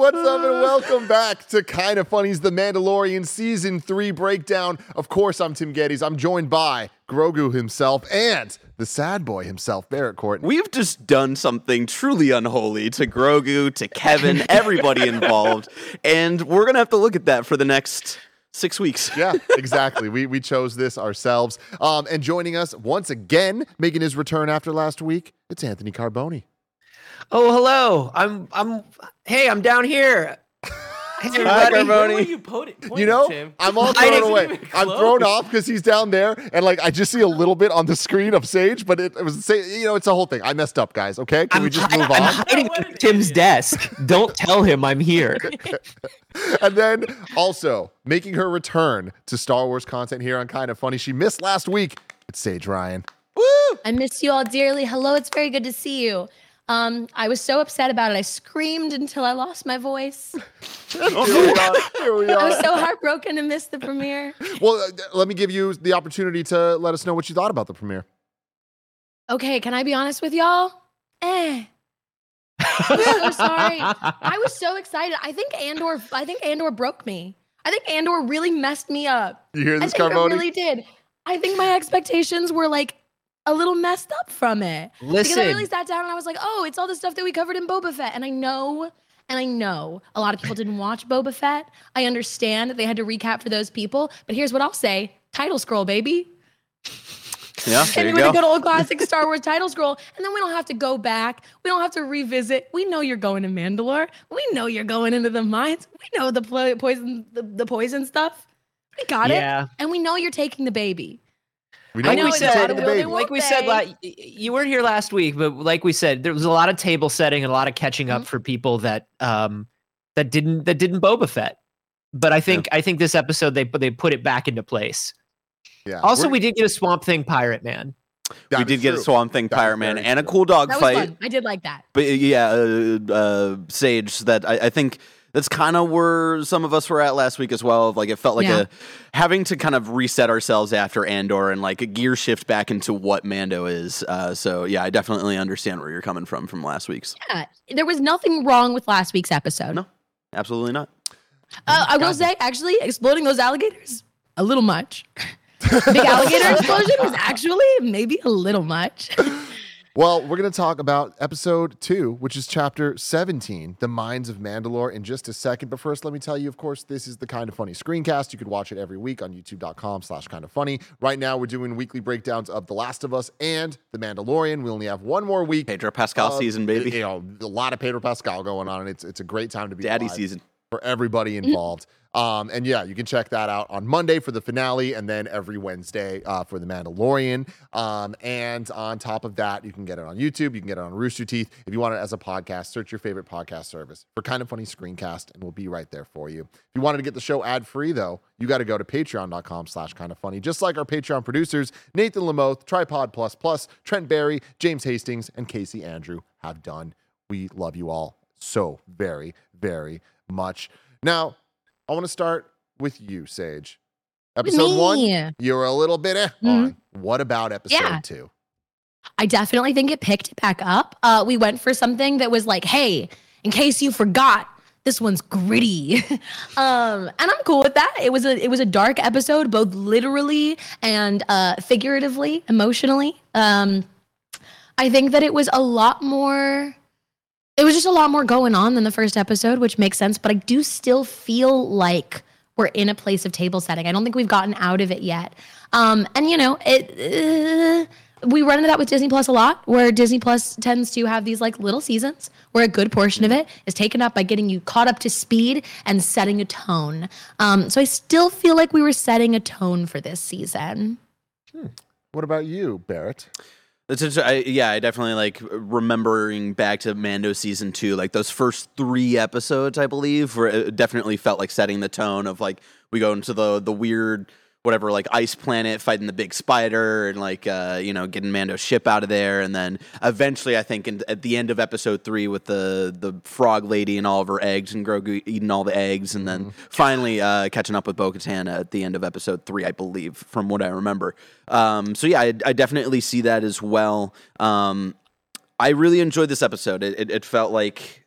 What's up, and welcome back to Kind of Funny's The Mandalorian Season 3 breakdown. Of course, I'm Tim Gettys. I'm joined by Grogu himself and the sad boy himself, Barrett Court. We've just done something truly unholy to Grogu, to Kevin, everybody involved. And we're going to have to look at that for the next six weeks. yeah, exactly. We, we chose this ourselves. Um, and joining us once again, making his return after last week, it's Anthony Carboni. Oh, hello. I'm I'm hey, I'm down here. Hey, everybody. Carboni. Where were you pointing, You know, Tim? I'm all I thrown away. I'm close. thrown off because he's down there, and like I just see a little bit on the screen of Sage, but it, it was Sa- you know, it's a whole thing. I messed up, guys. Okay, can I'm, we just hi- move I'm on? hiding What Tim's idiot. desk. Don't tell him I'm here. and then also making her return to Star Wars content here on Kind of Funny. She missed last week. It's Saige Ryan. Woo! I miss you all dearly. Hello, it's very good to see you. Um, I was so upset about it. I screamed until I lost my voice. Here we are. Here we I was so heartbroken to miss the premiere. Well, uh, let me give you the opportunity to let us know what you thought about the premiere. Okay, can I be honest with y'all? Eh. I'm so sorry. I was so excited. I think Andor. I think Andor broke me. I think Andor really messed me up. You hear this, I this, think it Carboni? really did. I think my expectations were like a little messed up from it. Listen. Because I really sat down and I was like, oh, it's all the stuff that we covered in Boba Fett. And I know, and I know a lot of people didn't watch Boba Fett. I understand that they had to recap for those people. But here's what I'll say title scroll, baby. Yeah, there me you with go. a good old classic Star Wars title scroll. And then we don't have to go back. We don't have to revisit. We know you're going to Mandalore. We know you're going into the mines. We know the poison, the, the poison stuff. We got Yeah. it. And we know you're taking the baby. We Like know we said- you a lot said of to the they like we said, they? you weren't here last week, but like we said, there was a lot of table setting and a lot of catching up Mhm. for people that um that didn't that didn't Boba Fett. But I think I think this episode they put they put it back into place. Yeah. Also, We're- we did get a Swamp Thing Pirate Man. that we is did get true. a Swamp Thing That is Pirate Man very and a cool dog That was fight. fun. I did like that. But yeah, uh, uh, Saige, that I, I think that's kind of where some of us were at last week as well. Like it felt like Yeah. a having to kind of reset ourselves after Andor and like a gear shift back into what Mando is. Uh, so yeah, I definitely understand where you're coming from from last week's. Yeah, there was nothing wrong with last week's episode. No. Absolutely not. Uh, I will say, actually, exploding those alligators, a little much. Big alligator explosion was actually maybe a little much. Well, we're going to talk about episode two, which is chapter 17, The Minds of Mandalore, in just a second. But first, let me tell you, of course, this is the Kind of Funny screencast. You could watch it every week on youtube.com slash kind of funny. Right now, we're doing weekly breakdowns of The Last of Us and The Mandalorian. We only have one more week. Pedro Pascal of- season, baby. You know, a lot of Pedro Pascal going on, and it's, it's a great time to be Daddy alive season. for everybody involved. Um, and yeah, you can check that out on Monday for the finale, and then every Wednesday uh, for the Mandalorian. Um, and on top of that, you can get it on YouTube. You can get it on Rooster Teeth. If you want it as a podcast, search your favorite podcast service for Kind of Funny Screencast, and we'll be right there for you. If you wanted to get the show ad free, though, you got to go to Patreon.com/slash Kind of Funny. Just like our Patreon producers, Nathan Lamoth, Tripod Plus Plus, Trent Barry, James Hastings, and Casey Andrew have done. We love you all so very, very much. Now, I want to start with you, Saige. Episode one, me. you're a little bit eh Mhm. on. What about episode Yeah. two? I definitely think it picked back up. Uh, we went for something that was like, hey, in case you forgot, this one's gritty. um, and I'm cool with that. It was a it was a dark episode, both literally and uh, figuratively, emotionally. Um, I think that it was a lot more. It was just a lot more going on than the first episode, which makes sense. But I do still feel like we're in a place of table setting. I don't think we've gotten out of it yet. Um, and you know, it. Uh, we run into that with Disney Plus a lot, where Disney Plus tends to have these like little seasons where a good portion of it is taken up by getting you caught up to speed and setting a tone. Um, so I still feel like we were setting a tone for this season. What about you, Barrett? I, yeah, I definitely like remembering back to Mando season two, like those first three episodes, I believe, where it uh, definitely felt like setting the tone of like we go into the the weird whatever like ice planet fighting the big spider and like uh, you know getting Mando's ship out of there, and then eventually I think in, at the end of episode three with the the frog lady and all of her eggs and Grogu eating all the eggs, and then finally uh, catching up with Bo-Katan at the end of episode three, I believe, from what I remember. Um, so yeah, I, I definitely see that as well. Um, I really enjoyed this episode. It, it, it felt like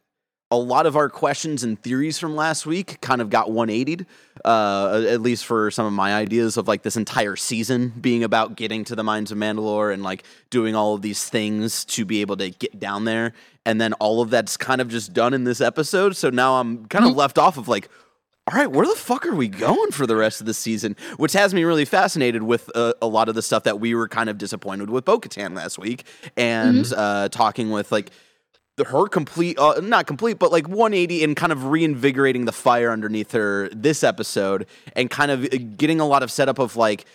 a lot of our questions and theories from last week kind of got 180'd, uh, at least for some of my ideas of like this entire season being about getting to the mines of Mandalore and like doing all of these things to be able to get down there. And then all of that's kind of just done in this episode. So now I'm kind of left off of like, all right, where the fuck are we going for the rest of the season? Which has me really fascinated with uh, a lot of the stuff that we were kind of disappointed with Bo Katan last week and uh, talking with like the, her complete, uh, not complete, but like 180 and kind of reinvigorating the fire underneath her this episode and kind of uh, getting a lot of setup of like,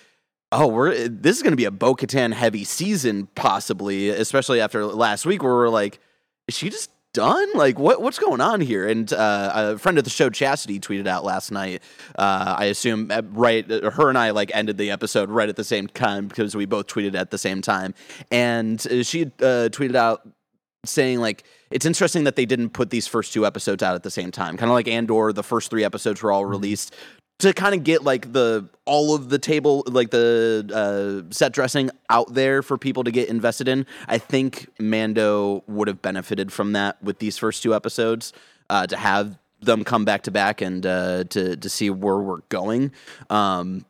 oh, we're this is going to be a Bo Katan heavy season, possibly, especially after last week where we're like, is she just done? Like, what what's going on here? And uh, a friend of the show, Chastity, tweeted out last night. Uh, I assume uh, right, uh, her and I like ended the episode right at the same time because we both tweeted at the same time, and uh, she uh, tweeted out saying like it's interesting that they didn't put these first two episodes out at the same time kind of like andor the first three episodes were all released to kind of get like the all of the table like the uh, set dressing out there for people to get invested in. I think mando would have benefited from that with these first two episodes uh, to have them come back to back and uh, to to see where we're going. Um,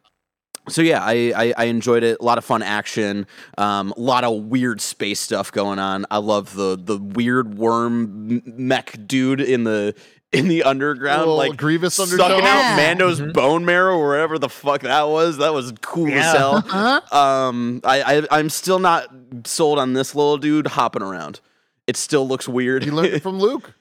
so yeah, I, I, I enjoyed it. A lot of fun action. Um, a lot of weird space stuff going on. I love the the weird worm mech dude in the in the underground, like Grievous sucking undertone? out Yeah. Mando's bone marrow, wherever the fuck that was. That was cool as hell. Uh-huh. Um, I, I I'm still not sold on this little dude hopping around. It still looks weird. He learned it from Luke.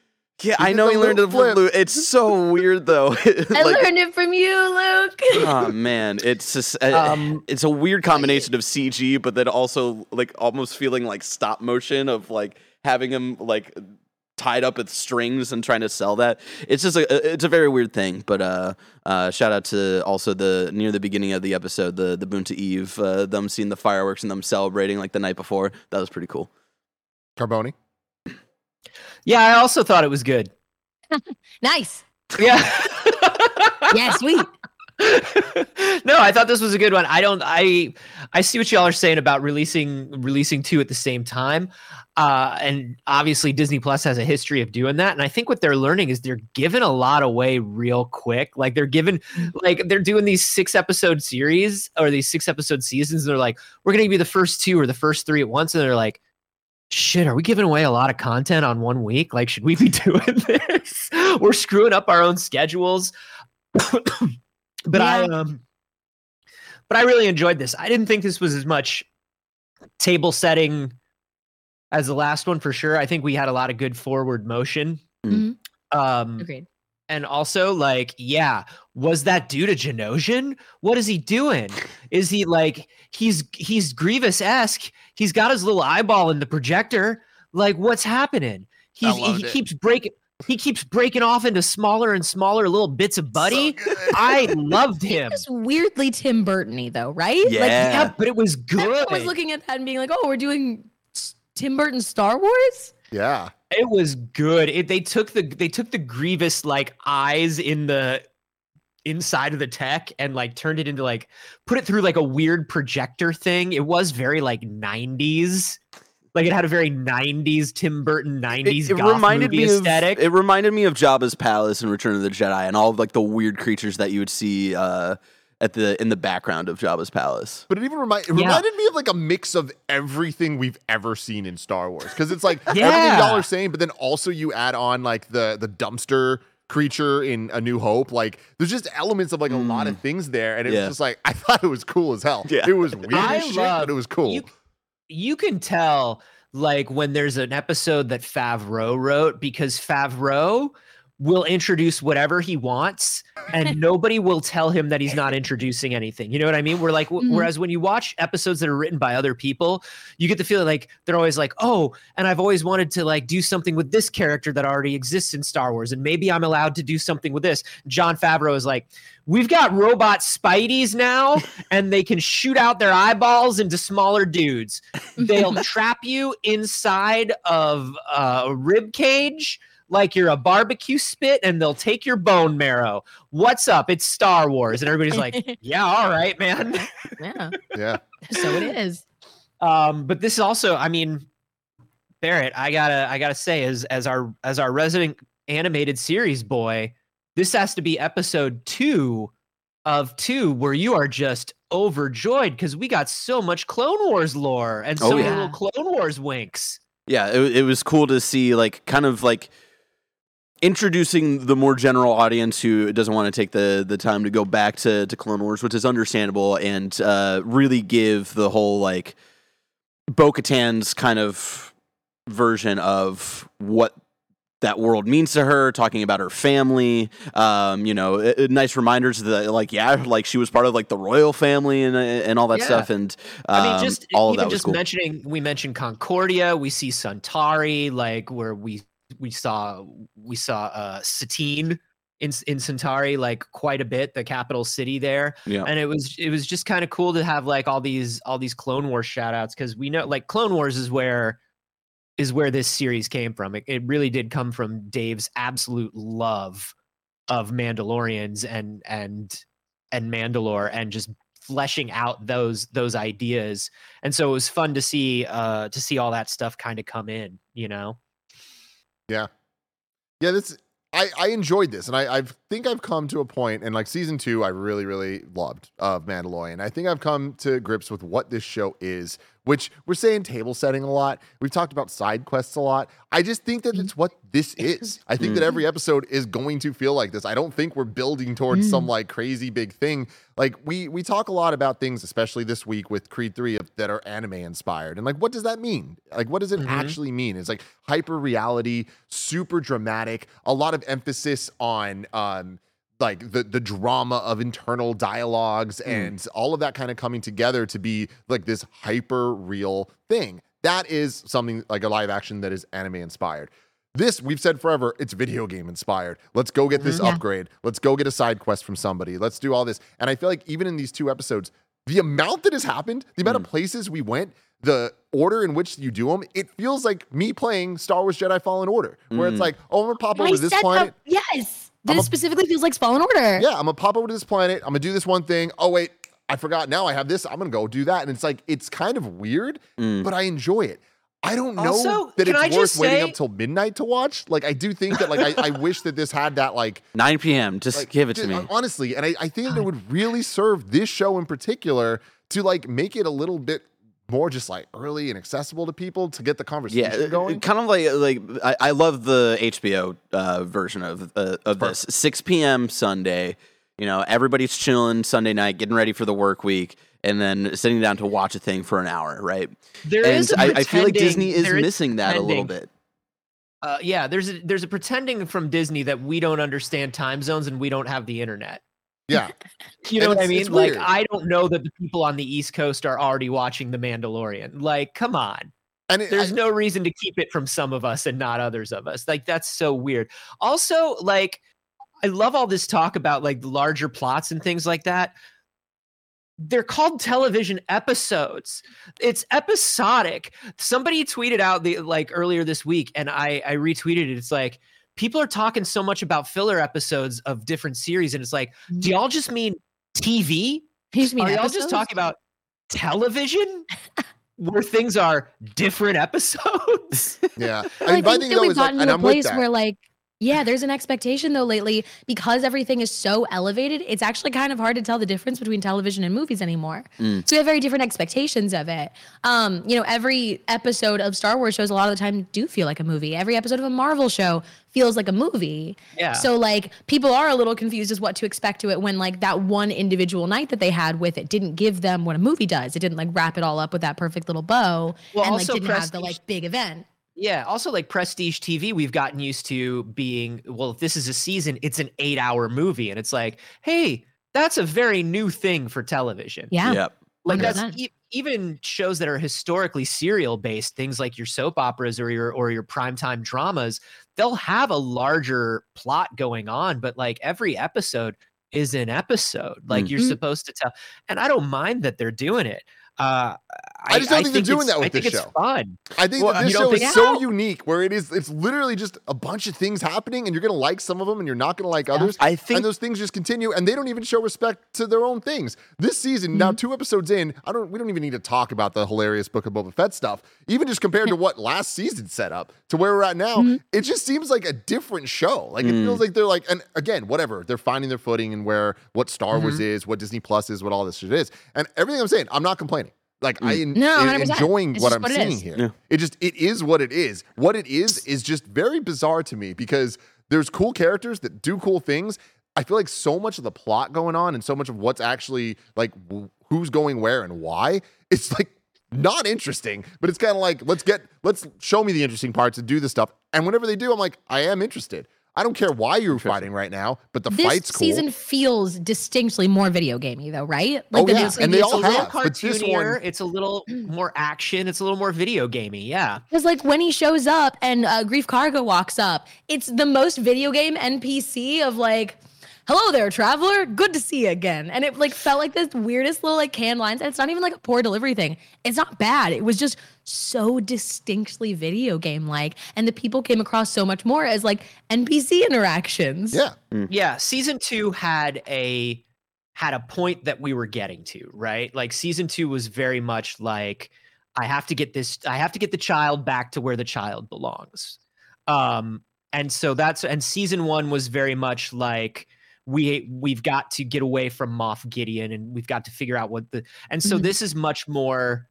Yeah, I know he learned it little from flip. Luke. It's so weird though. I Like- learned it from you, Luke. oh man, it's just uh, Um, it's a weird combination of CG, but then also like almost feeling like stop motion of like having him like tied up with strings and trying to sell that. It's just a it's a very weird thing. But uh, uh, shout out to also the near the beginning of the episode, the the Bunta Eve, uh, them seeing the fireworks and them celebrating like the night before. That was pretty cool. Carboni. Yeah, I also thought it was good. nice. Yeah. Yeah, sweet. no, I thought this was a good one. I don't I I see what y'all are saying about releasing releasing two at the same time. Uh and obviously Disney Plus has a history of doing that and I think what they're learning is they're giving a lot away real quick. Like they're giving like they're doing these 6 episode series or these 6 episode seasons and they're like we're going to be the first two or the first 3 at once and they're like shit, are we giving away a lot of content on one week? Like, should we be doing this? We're screwing up our own schedules. but I um but I really enjoyed this. I didn't think this was as much table setting as the last one for sure. I think we had a lot of good forward motion. Mhm. Um Agreed. And also, like, yeah, was that dude a Geonosian? What is he doing? Is he like he's he's Grievous esque? He's got his little eyeball in the projector. Like, what's happening? He's he, he it. keeps breaking he keeps breaking off into smaller and smaller little bits of buddy. I loved him. It's weirdly Tim Burton-y though, right? Yeah. Like, Yeah, but it was good. everyone was looking at that and being like, "Oh, we're doing Tim Burton Star Wars." Yeah. It was good. It, they took the they took the grievous like eyes in the inside of the tech and like turned it into like put it through like a weird projector thing. It was very like 90s. Like it had a very 90s Tim Burton 90s It, it reminded me aesthetic. of it reminded me of Jabba's palace in Return of the Jedi and all of like the weird creatures that you would see uh, at the in the background of Jabba's palace. But it even remind, it Yeah. reminded me of like a mix of everything we've ever seen in Star Wars. Because it's like everything Yeah. y'all are saying, but then also you add on like the the dumpster creature in A New Hope. Like there's just elements of like a lot of mm. things there. And it Yeah. was just like I thought it was cool as hell. Yeah. It was weird I as shit, love- but it was cool. You, you can tell like when there's an episode that Favreau wrote because Favreau will introduce whatever he wants and nobody will tell him that he's not introducing anything. You know what I mean? We're like, w- Mhm. whereas when you watch episodes that are written by other people, you get the feeling like they're always like, oh, and I've always wanted to like do something with this character that already exists in Star Wars, and maybe I'm allowed to do something with this. Jon Favreau is like, we've got robot Spideys now, and they can shoot out their eyeballs into smaller dudes. They'll trap you inside of a rib cage like you're a barbecue spit and they'll take your bone marrow. What's up? It's Star Wars. And everybody's like, yeah, all right, man. yeah, Yeah. so it is. Um, but this is also, I mean, Barrett, I gotta, I gotta say, as as our as our resident animated series boy, this has to be episode two of two, where you are just overjoyed because we got so much Clone Wars lore and so Oh, many yeah. little Clone Wars winks. Yeah, it, it was cool to see like kind of like introducing the more general audience who doesn't want to take the the time to go back to to Clone Wars, which is understandable, and uh, really give the whole like Bo-Katan's kind of version of what that world means to her, talking about her family. Um, you know, uh, uh, nice reminders that like yeah, like she was part of like the royal family and uh, and all that Yeah. stuff. And um, I mean, just all of even just cool. mentioning we mentioned Concordia, we see Sundari, like where we we saw we saw uh Satine in in Sundari like quite a bit, the capital city there. yeah. And it was it was just kind of cool to have like all these all these Clone Wars shout outs because we know like Clone Wars is where is where this series came from. It, it really did come from Dave's absolute love of Mandalorians and and and Mandalore and just fleshing out those those ideas. And so it was fun to see uh to see all that stuff kind of come in, you know. Yeah, Yeah, this I I enjoyed this, and I I think I've come to a point, and like season two, I really really loved of Mandalorian. I think I've come to grips with what this show is, which we're saying table setting a lot. We've talked about side quests a lot. I just think that it's what this is. I think that every episode is going to feel like this. I don't think we're building towards some like crazy big thing. Like we we talk a lot about things, especially this week with Creed three, of, that are anime inspired, and like what does that mean? Like what does it Mhm. actually mean? It's like hyper reality, super dramatic, a lot of emphasis on um like the the drama of internal dialogues and all of that kind of coming together to be like this hyper real thing. That is something like a live action that is anime inspired. This we've said forever, it's video game inspired. Let's go get this Mhm. Yeah. upgrade. Let's go get a side quest from somebody. Let's do all this. And I feel like even in these two episodes, the amount that has happened, the amount of places we went, the order in which you do them, it feels like me playing Star Wars Jedi Fallen Order, where it's Mm. like, oh, I'm gonna pop over this said planet. that- yes. I'm This a- specifically feels like Fallen Order. Yeah, I'm gonna pop over to this planet. I'm gonna do this one thing. Oh wait, I forgot. Now I have this. I'm gonna go do that. And it's like it's kind of weird, Mm. but I enjoy it. I don't know Also, that it's I worth just waiting say- up till midnight to watch. Like I do think that like I, I wish that this had that like 9 p.m. Just like, give it to ju- me. honestly. And I, I think that it would really serve this show in particular to like make it a little bit more just like early and accessible to people to get the conversation yeah, going. kind of like like I, I love the HBO uh, version of uh, of this. 6 p.m. Sunday. You know, everybody's chilling Sunday night, getting ready for the work week, and then sitting down to watch a thing for an hour, right? There and is a I, I feel like Disney is there missing that a little bit. Uh, yeah, there's a, there's a pretending from Disney that we don't understand time zones and we don't have the internet. Yeah. You know And what I mean? Like weird. I don't know that the people on the East Coast are already watching The Mandalorian. Like, come on. And it, There's I- no reason to keep it from some of us and not others of us. Like that's so weird. Also, like I love all this talk about like larger plots and things like that. They're called television episodes. It's episodic. Somebody tweeted out the like earlier this week, and I I retweeted it. It's like people are talking so much about filler episodes of different series, and it's like, do mm-hmm. y'all just mean TV? You mean are y'all just episodes? talking about television where things are different episodes? yeah. I Well, mean, my think thing that though we've is like, gotten and to a I'm with place that. where like Yeah, there's an expectation though lately because everything is so elevated. It's actually kind of hard to tell the difference between television and movies anymore. Mm. So we have very different expectations of it. Um, you know, every episode of Star Wars shows a lot of the time do feel like a movie. Every episode of a Marvel show feels like a movie. Yeah. So like people are a little confused as what to expect to it when like that one individual night that they had with it didn't give them what a movie does. It didn't like wrap it all up with that perfect little bow Well, and like didn't have the like big event. Yeah. Also, like prestige TV, we've gotten used to being, well, if this is a season, it's an eight hour movie. And it's like, hey, that's a very new thing for television. Yeah. Yep. Like that's 100%. e- even shows that are historically serial based, things like your soap operas or your or your primetime dramas, they'll have a larger plot going on, but like every episode is an episode. Like you're Mhm. supposed to tell. And I don't mind that they're doing it. Uh, I just don't think they're doing that with I think this it's show. fun. I think Well, that this show is so so? unique where it is it's literally just a bunch of things happening and you're gonna like some of them and you're not gonna like others. I think and those things just continue and they don't even show respect to their own things. This season, now Mm-hmm. two episodes in, I don't we don't even need to talk about the hilarious Book of Boba Fett stuff. Even just compared to what last season set up to where we're at now, Mm-hmm. it just seems like a different show. Like it Mm. feels like they're like, and again, whatever, they're finding their footing and where what Star Wars Mm-hmm. is, what Disney Plus is, what all this shit is. And everything I'm saying, I'm not complaining. Like I mm. am No, enjoying It's what I'm what seeing here. Yeah. It just it is what it is. What it is is just very bizarre to me because there's cool characters that do cool things. I feel like so much of the plot going on and so much of what's actually like w- who's going where and why it's like not interesting, but it's kind of like let's get let's show me the interesting parts and do the stuff. And whenever they do, I'm like I am interested. I don't care why you're fighting right now, but the this fight's cool. season feels distinctly more video gamey though, right? Oh, the yeah, new and they it's all have, but this one- It's a little more action. It's a little more video gamey. Yeah. Because like when he shows up and uh, Greef Karga walks up, it's the most video game NPC of like, "Hello there, traveler. Good to see you again." And it like felt like this weirdest little like canned lines. And it's not even like a poor delivery thing. It's not bad. It was just so distinctly video game like, and the people came across so much more as like NPC interactions. yeah. Yeah. Season two had a had a point that we were getting to, right? Like season two was very much like, I have to get this, I have to get the child back to where the child belongs. Um, and so that's and season one was very much like we we've got to get away from Moff Gideon and we've got to figure out what the and so Mhm. this is much more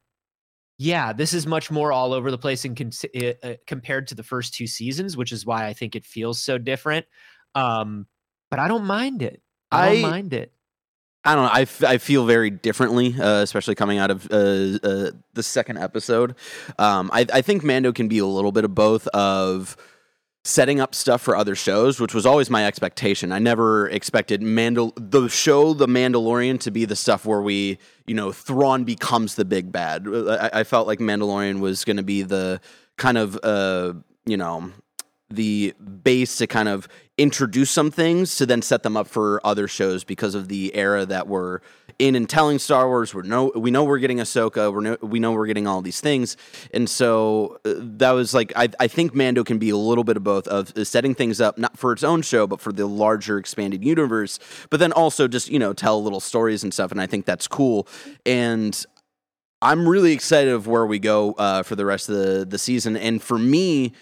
yeah this is much more all over the place and cons- uh, uh, compared to the first two seasons which is why i think it feels so different um but i don't mind it i don't I- mind it I don't know. I, f- I feel very differently, uh, especially coming out of uh, uh, the second episode. Um, I, I think Mando can be a little bit of both of setting up stuff for other shows, which was always my expectation. I never expected Mandal the show The Mandalorian to be the stuff where we, you know, Thrawn becomes the big bad. I, I felt like Mandalorian was going to be the kind of, uh, you know, the base to kind of introduce some things to then set them up for other shows because of the era that we're in and telling Star Wars. We're no, we know we're getting Ahsoka. We're we know we're getting all these things, and so uh, that was like I, I think Mando can be a little bit of both of setting things up not for its own show but for the larger expanded universe, but then also just you know tell little stories and stuff, and I think that's cool and. I'm really excited of where we go uh, for the rest of the, the season. And for me,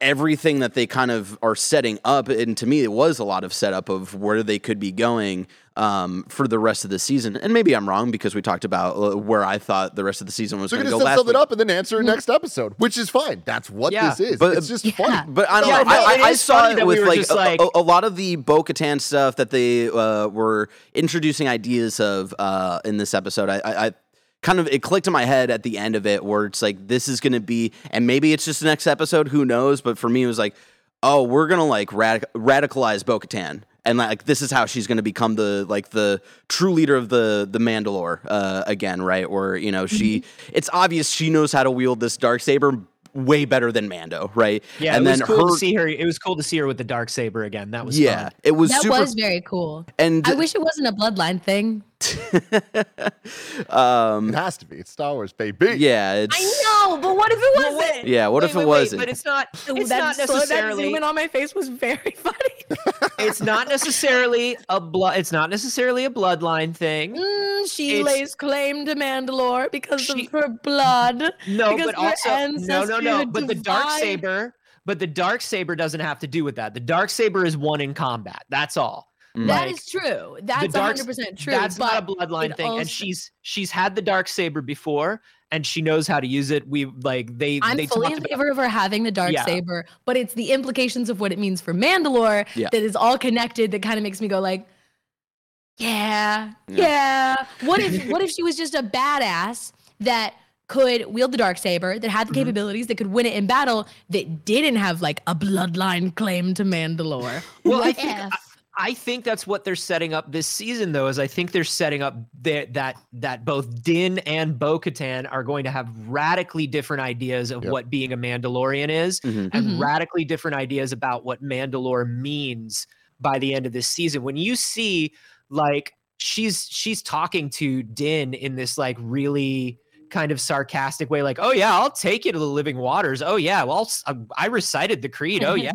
everything that they kind of are setting up, and to me, it was a lot of setup of where they could be going um, for the rest of the season. And maybe I'm wrong because we talked about uh, where I thought the rest of the season was So going to go set last something week. up and then answer it next episode, which is fine. That's what Yeah, this is. but- it's just Yeah. funny. But I don't Yeah, know. I, I, I saw it that we with like, a, like- a, a lot of the Bo Katan stuff that they uh, were introducing ideas of uh, in this episode. I, I, I kind of it clicked in my head at the end of it where it's like this is going to be, and maybe it's just the next episode. Who knows? But for me, it was like, oh, we're gonna like radic- radicalize Bo Katan. And like this is how she's going to become the like the true leader of the the Mandalore uh, again, right? Or you know she, it's obvious she knows how to wield this dark saber way better than Mando, right? yeah and it was then cool her, to see her it was cool to see her with the dark saber again that was yeah, fun. it was That super. was very cool. and I wish it wasn't a bloodline thing. um, it has to be. It's Star Wars, baby. yeah, it's I know, but what if it wasn't? yeah. What if it wait, wait, wasn't? but it's not it's that not slow- that zoom in on my face was very funny. it's not necessarily a blood it's not necessarily a bloodline thing Mm, she It's- lays claim to Mandalore because She- of her blood. no but also no no no ancestry but the dark saber but the dark saber doesn't have to do with that. The dark saber is one in combat. That's all. Mm. That Like, is true. That's dark- 100% true. That's not a bloodline thing, also- and she's she's had the dark saber before, and she knows how to use it. We like they I'm they fully talked in about- favor of her having the dark Yeah. saber, but it's the implications of what it means for Mandalore Yeah. that is all connected that kind of makes me go like, yeah, Yeah. yeah. What if what if she was just a badass that could wield the dark saber, that had the Mm-hmm. capabilities, that could win it in battle, that didn't have like a bloodline claim to Mandalore? Well, I What think if? I think that's what they're setting up this season, though. Is I think they're setting up that that that both Din and Bo Katan are going to have radically different ideas of Yep. what being a Mandalorian is, Mhm. and Mhm. radically different ideas about what Mandalore means by the end of this season. When you see like she's she's talking to Din in this like really kind of sarcastic way, like, "Oh yeah, I'll take you to the living waters. Oh yeah, well, I recited the creed. Oh yeah,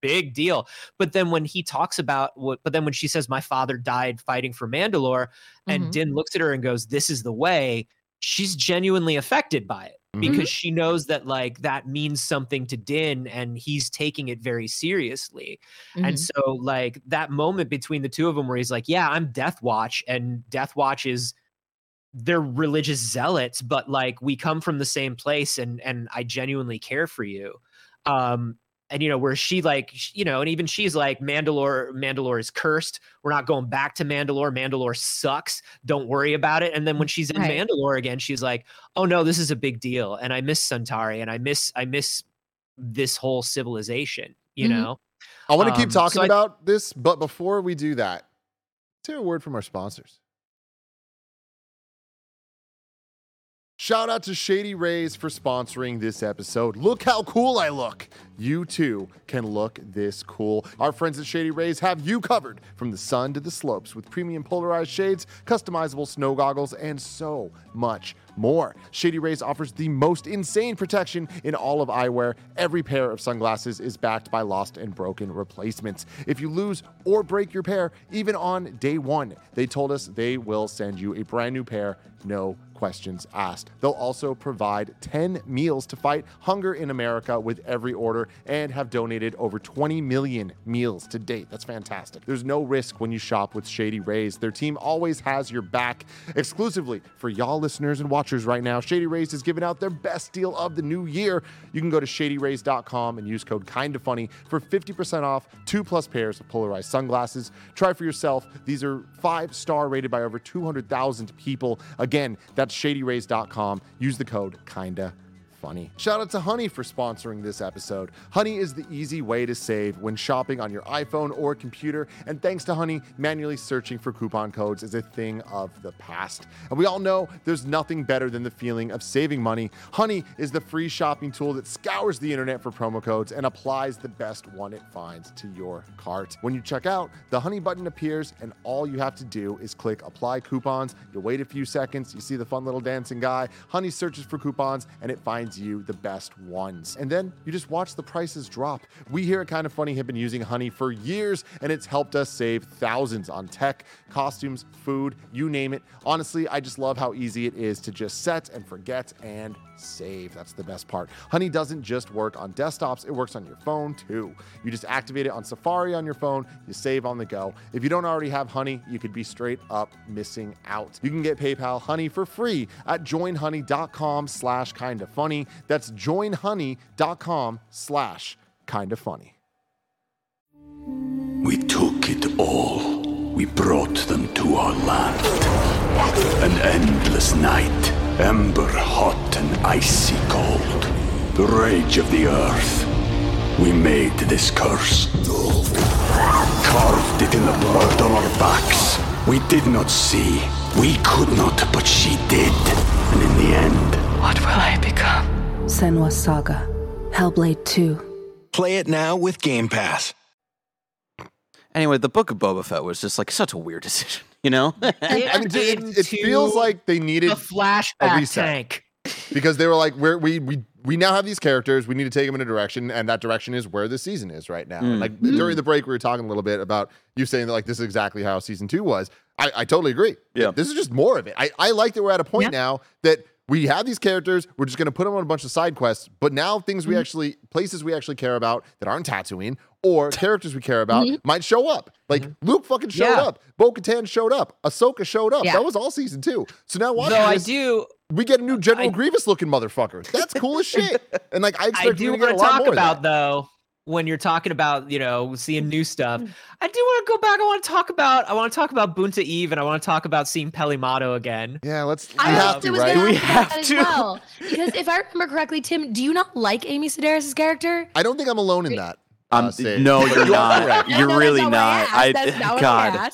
big deal." But then when he talks about what, but then when she says, "My father died fighting for Mandalore," and Mhm. Din looks at her and goes, "This is the way." She's genuinely affected by it Mhm. because she knows that like that means something to Din, and he's taking it very seriously. And Mhm. so, like that moment between the two of them, where he's like, "Yeah, I'm Death Watch," and Death Watch is they're religious zealots, but like we come from the same place, and and I genuinely care for you. Um, and you know where she like you know, and even she's like, Mandalore, Mandalore is cursed. We're not going back to Mandalore. Mandalore sucks. Don't worry about it. And then when she's in Right. Mandalore again, she's like, oh no, this is a big deal, and I miss Sundari, and I miss I miss this whole civilization. You Mhm. know. I want to keep Um, talking so I- about this, but before we do that, let's a word from our sponsors. Shout out to Shady Rays for sponsoring this episode. Look how cool I look. You too can look this cool. Our friends at Shady Rays have you covered from the sun to the slopes with premium polarized shades, customizable snow goggles, and so much more. Shady Rays offers the most insane protection in all of eyewear. Every pair of sunglasses is backed by lost and broken replacements. If you lose or break your pair, even on day one, they told us they will send you a brand new pair, no questions asked. They'll also provide 10 meals to fight hunger in America with every order and have donated over 20 million meals to date. That's fantastic. There's no risk when you shop with Shady Rays. Their team always has your back. Exclusively for y'all listeners and watchers right now, Shady Rays is giving out their best deal of the new year. You can go to shadyrays.com and use code kinda funny for 50% off two plus pairs of polarized sunglasses. Try for yourself. These are five star rated by over 200,000 people. Again, that's shadyrays.com. Use the code kinda funny. Shout out to Honey for sponsoring this episode. Honey is the easy way to save when shopping on your iPhone or computer, and thanks to Honey, manually searching for coupon codes is a thing of the past. And we all know there's nothing better than the feeling of saving money. Honey is the free shopping tool that scours the internet for promo codes and applies the best one it finds to your cart. When you check out, the Honey button appears, and all you have to do is click apply coupons. You wait a few seconds, you see the fun little dancing guy. Honey searches for coupons, and it finds you the best ones. And then you just watch the prices drop. We here at Kind of Funny have been using Honey for years, and it's helped us save thousands on tech, costumes, food, you name it. Honestly, I just love how easy it is to just set and forget and save. That's the best part. Honey doesn't just work on desktops, it works on your phone too. You just activate it on Safari on your phone, you save on the go. If you don't already have Honey, you could be straight up missing out. You can get PayPal Honey for free at joinhoney.com slash kinda funny. That's joinhoney.com slash kinda funny. We took it all. We brought them to our land. An endless night, ember hot and icy cold. The rage of the earth. We made this curse. Carved it in the blood on our backs. We did not see. We could not, but she did. And in the end, What will I become? Senua's Saga. Hellblade 2. Play it now with Game Pass. Anyway, the book of Boba Fett was just like such a weird decision, you know? I mean, it, it feels like they needed the flashback reset. tank. because they were like, we're, we we we now have these characters. We need to take them in a direction, and that direction is where the season is right now. And like during hmm. the break, we were talking a little bit about you saying that like this is exactly how season two was. I, I totally agree. Yeah. this is just more of it. I, I like that we're at a point Yeah. now that we have these characters. We're just going to put them on a bunch of side quests. But now things Mm-hmm. we actually, places we actually care about that aren't Tatooine or characters we care about Mm-hmm. might show up. Like Luke fucking showed Yeah. up. Bo Katan showed up. Ahsoka showed up. Yeah. That was all season two. So now watch Though I do, We get a new General I- Grievous looking motherfucker. That's cool as shit. And like I I expect do we're want to get a lot talk about though when you're talking about you know seeing new stuff. Mm. I do want to go back. I want to talk about. I want to talk about Bunta Eve, and I want to talk about seeing Peli Motto again. Yeah, let's. We I have also to, was right? gonna We have that as to. well. Because if I remember correctly, Tim, do you not like Amy Sedaris' character? I don't think I'm alone in that. Um, uh, no, you're not. You're No, really what not. I I- asked. That's not God.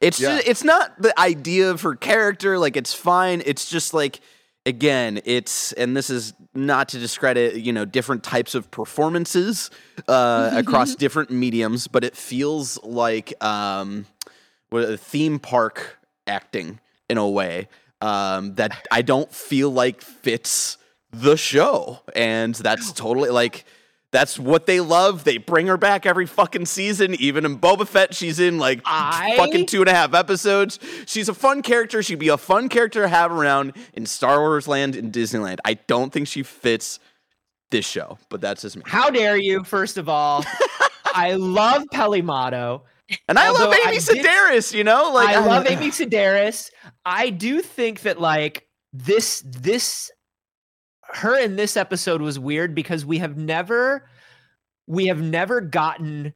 It's Yeah. just, it's not the idea of her character. Like it's fine. It's just like again, it's and this is not to discredit you know different types of performances uh, across different mediums, but it feels like um, a theme park acting in a way um, that I don't feel like fits the show, and that's totally like. That's what they love. They bring her back every fucking season. Even in Boba Fett, she's in like I- fucking two and a half episodes. She's a fun character. She'd be a fun character to have around in Star Wars land and Disneyland. I don't think she fits this show, but that's just me. How dare you? First of all, I love Peli Motto. And I love Although I Amy did- Sedaris, you know? Like I love Amy Sedaris. I do think that like this this her in this episode was weird because we have never we have never gotten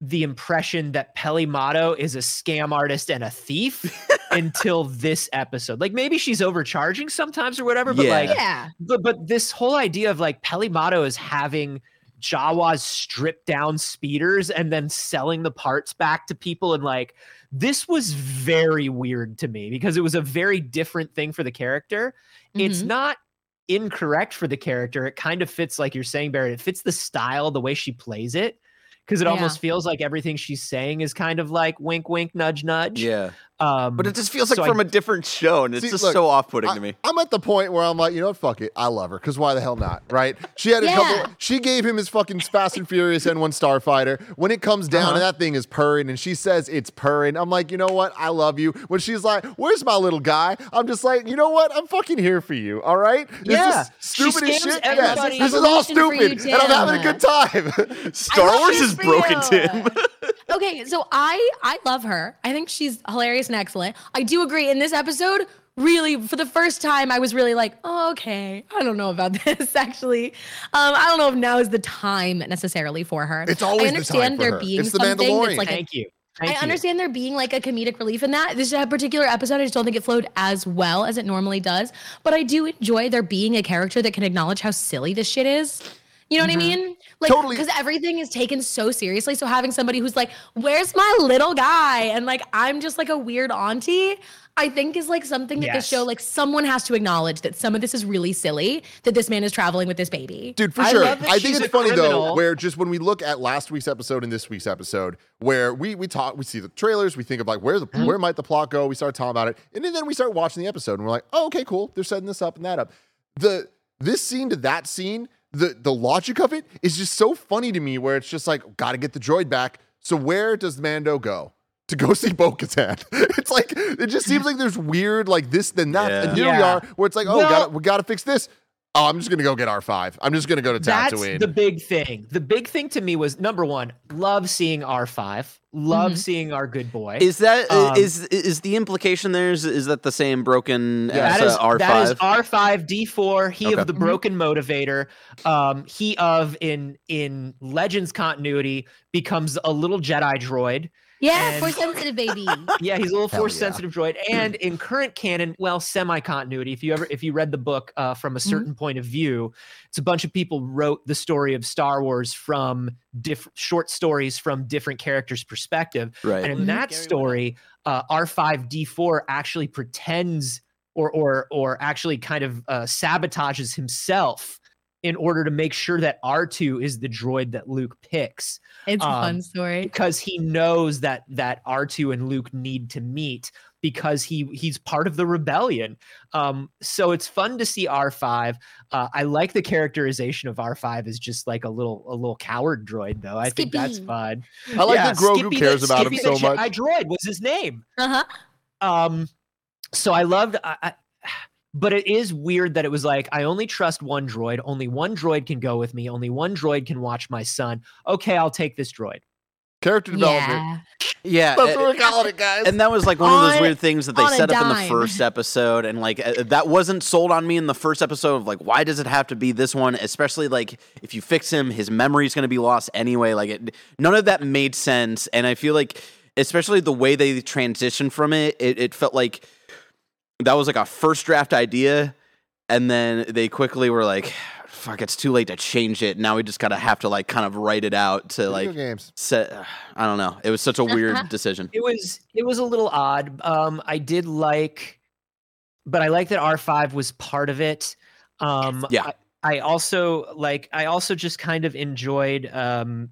the impression that Peli Motto is a scam artist and a thief until this episode. Like maybe she's overcharging sometimes or whatever, but Yeah. like Yeah. but but this whole idea of like Peli Motto is having Jawa's stripped down speeders and then selling the parts back to people and like this was very weird to me because it was a very different thing for the character. It's Mhm. not incorrect for the character. It kind of fits like you're saying Barrett. It fits the style, the way she plays it. Because it Yeah. almost feels like everything she's saying is kind of like wink, wink, nudge, nudge. Yeah. Um, But it just feels like so from a different show, and it's See, just look, so off putting I, to me. I'm at the point where I'm like, you know what, fuck it, I love her because why the hell not, right? She had a Yeah. couple. She gave him his fucking Fast and Furious N1 Starfighter. When it comes down Uh-huh. and that thing is purring, and she says it's purring, I'm like, you know what, I love you. When she's like, where's my little guy? I'm just like, you know what, I'm fucking here for you. All right? Is Yeah. this She stupid as shit. everybody. Yes. This is all Evolution you, stupid, and I'm having a good time. Star Wars is for broken, you. Tim. Okay, so I I love her. I think she's hilarious and excellent. I do agree in this episode. Really, for the first time, I was really like, oh, okay, I don't know about this. Actually, um, I don't know if now is the time necessarily for her. It's always I the time understand for there her. being It's the something Mandalorian. that's like a thank you. Thank I you. understand there being like a comedic relief in that. This particular episode, I just don't think it flowed as well as it normally does. But I do enjoy there being a character that can acknowledge how silly this shit is. You know what I mean? Like, Totally. because everything is taken so seriously. So having somebody who's like, "Where's my little guy?" and like, I'm just like a weird auntie. I think is like something that this Yes. show, like, someone has to acknowledge that some of this is really silly. That this man is traveling with this baby. Dude, for I sure. I think it's a funny though, where just when we look at last week's episode and this week's episode, where we we talk, we see the trailers, we think of like where the Mm-hmm. where might the plot go? We start talking about it, and then, then we start watching the episode, and we're like, oh, okay, cool. They're setting this up and that up. The this scene to that scene, the the logic of it is just so funny to me. Where it's just like, got to get the droid back. So where does Mando go? To go see Bo Katan. It's like it just seems like there's weird like this then that. Yeah. And here we are, where it's like, oh, Well- gotta, we gotta fix this. Oh, I'm just gonna go get R5. I'm just gonna go to That's Tatooine. the big thing. The big thing to me was number one, love seeing R5, love Mhm. seeing our good boy. Is that Um, is is the implication there? Is, is that the same broken Yeah, as that is uh, R that is five? R5 D4. He Okay. of the broken motivator. Um, he of in in Legends continuity becomes a little Jedi droid. Yeah, And- force sensitive baby. Yeah, he's a little Hell force yeah. sensitive droid. And in current canon, well, semi continuity. If you ever if you read the book uh, from a certain point of view, it's a bunch of people wrote the story of Star Wars from different short stories from different characters' perspective. Right. And in that story, uh, R5D4 actually pretends or or or actually kind of uh, sabotages himself in order to make sure that R2 is the droid that Luke picks It's a Um, fun story. because he knows that that R2 and Luke need to meet because he he's part of the rebellion. Um, so it's fun to see R5. Uh, I like the characterization of R5 as just like a little a little coward droid though. I think that's fun. I like Yeah, that Grogu Skippy cares the, about him Skippy so the much. Jedi droid was his name. Uh huh. Um, so I loved. I, I, but it is weird that it was like I only trust one droid. Only one droid can go with me. Only one droid can watch my son. Okay, I'll take this droid. Character development. Yeah. Yeah, That's what we're calling it, guys. and that was like one of those weird things that they set up in the first episode and like uh, that wasn't sold on me in the first episode of like why does it have to be this one especially like if you fix him his memory's going to be lost anyway like it, none of that made sense and i feel like especially the way they transitioned from it it, it felt like that was like a first draft idea and then they quickly were like fuck it's too late to change it now we just gotta have to like kind of write it out to Video like games. set i don't know it was such a weird decision It was it was a little odd. Um, I did like, but I like that R five was part of it. Um, Yeah. I, I also like. I also just kind of enjoyed. Um,